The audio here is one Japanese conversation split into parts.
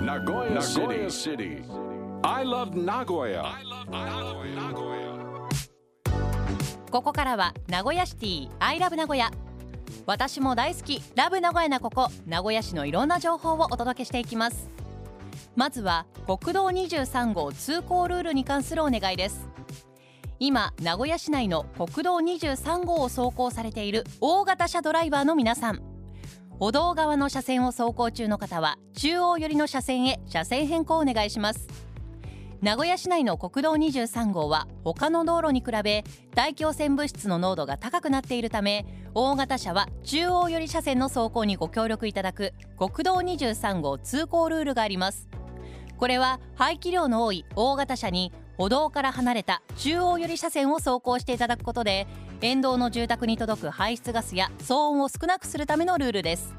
Nagoya City. I love Nagoya. ここからは名古屋シティ I love 名古屋私も大好きラブ名古屋なここ名古屋市のいろんな情報をお届けしていきます。まずは国道23号通行ルールに関するお願いです。今名古屋市内の国道23号を走行されている大型車ドライバーの皆さん歩道側の車線を走行中の方は中央寄りの車線へ車線変更をお願いします。名古屋市内の国道23号は他の道路に比べ大気汚染物質の濃度が高くなっているため大型車は中央寄り車線の走行にご協力いただく国道23号通行ルールがあります。これは排気量の多い大型車に歩道から離れた中央寄り車線を走行していただくことで沿道の住宅に届く排出ガスや騒音を少なくするためのルールです。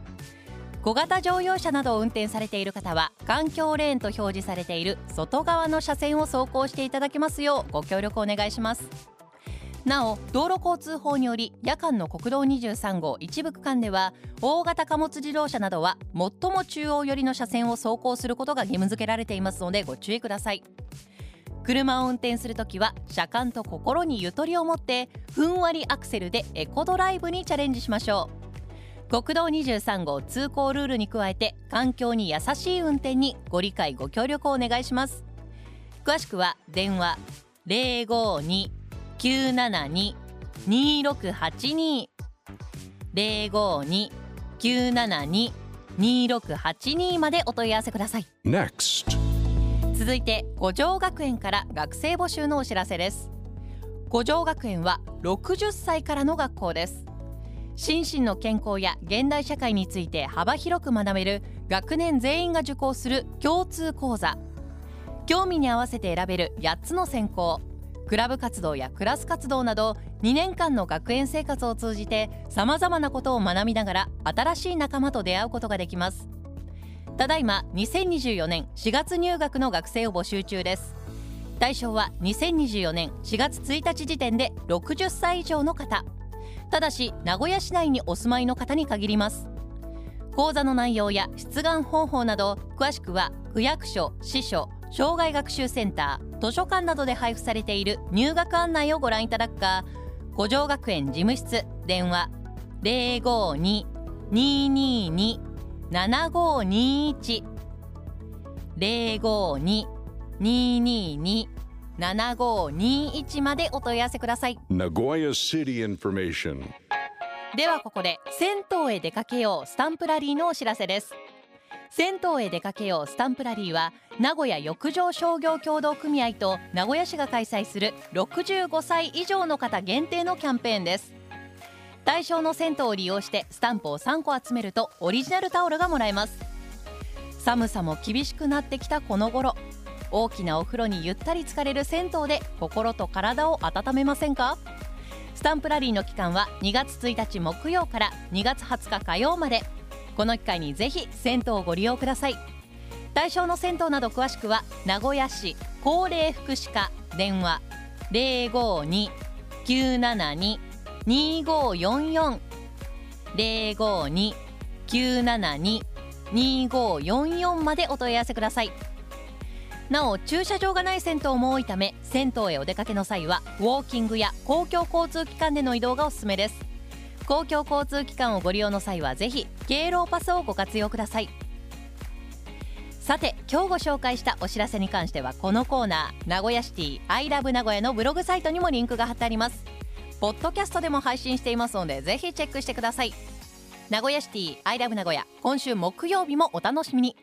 小型乗用車などを運転されている方は環境レーンと表示されている外側の車線を走行していただけますようご協力お願いします。なお道路交通法により夜間の国道23号一部区間では大型貨物自動車などは最も中央寄りの車線を走行することが義務付けられていますのでご注意ください。車を運転するときは車間と心にゆとりを持ってふんわりアクセルでエコドライブにチャレンジしましょう。国道23号通行ルールに加えて環境に優しい運転にご理解ご協力をお願いします。詳しくは電話052-972-2682 052-972-2682までお問い合わせください。Next. 続いて五条学園から学生募集のお知らせです。五条学園は60歳からの学校です。心身の健康や現代社会について幅広く学べる学年全員が受講する共通講座。興味に合わせて選べる8つの専攻。クラブ活動やクラス活動など2年間の学園生活を通じてさまざまなことを学びながら新しい仲間と出会うことができます。ただいま2024年4月入学の学生を募集中です。対象は2024年4月1日時点で60歳以上の方。ただし名古屋市内にお住まいの方に限ります。講座の内容や出願方法など詳しくは区役所支所障害学習センター図書館などで配布されている入学案内をご覧いただくか五条学園事務室電話052-222-7521 052-222-7521までお問い合わせください。Nagoya City information. ではここで銭湯へ出かけようスタンプラリーのお知らせです。銭湯へ出かけようスタンプラリーは名古屋浴場商業協同組合と名古屋市が開催する65歳以上の方限定のキャンペーンです対象の銭湯を利用してスタンプを3個集めるとオリジナルタオルがもらえます。寒さも厳しくなってきたこの頃大きなお風呂にゆったり浸かれる銭湯で心と体を温めませんか？スタンプラリーの期間は2月1日木曜から2月20日火曜まで。この機会にぜひ銭湯をご利用ください。対象の銭湯など詳しくは名古屋市高齢福祉課電話052-972 052-972-2544 052-972-2544までお問い合わせください。なお駐車場がない銭湯も多いため銭湯へお出かけの際はウォーキングや公共交通機関での移動がおすすめです。公共交通機関をご利用の際はぜひ敬老パスをご活用ください。さて今日ご紹介したお知らせに関してはこのコーナー名古屋シティ I love 名古屋のブログサイトにもリンクが貼ってあります。ポッドキャストでも配信していますのでぜひチェックしてください。名古屋シティアイラブ名古屋。今週木曜日もお楽しみに。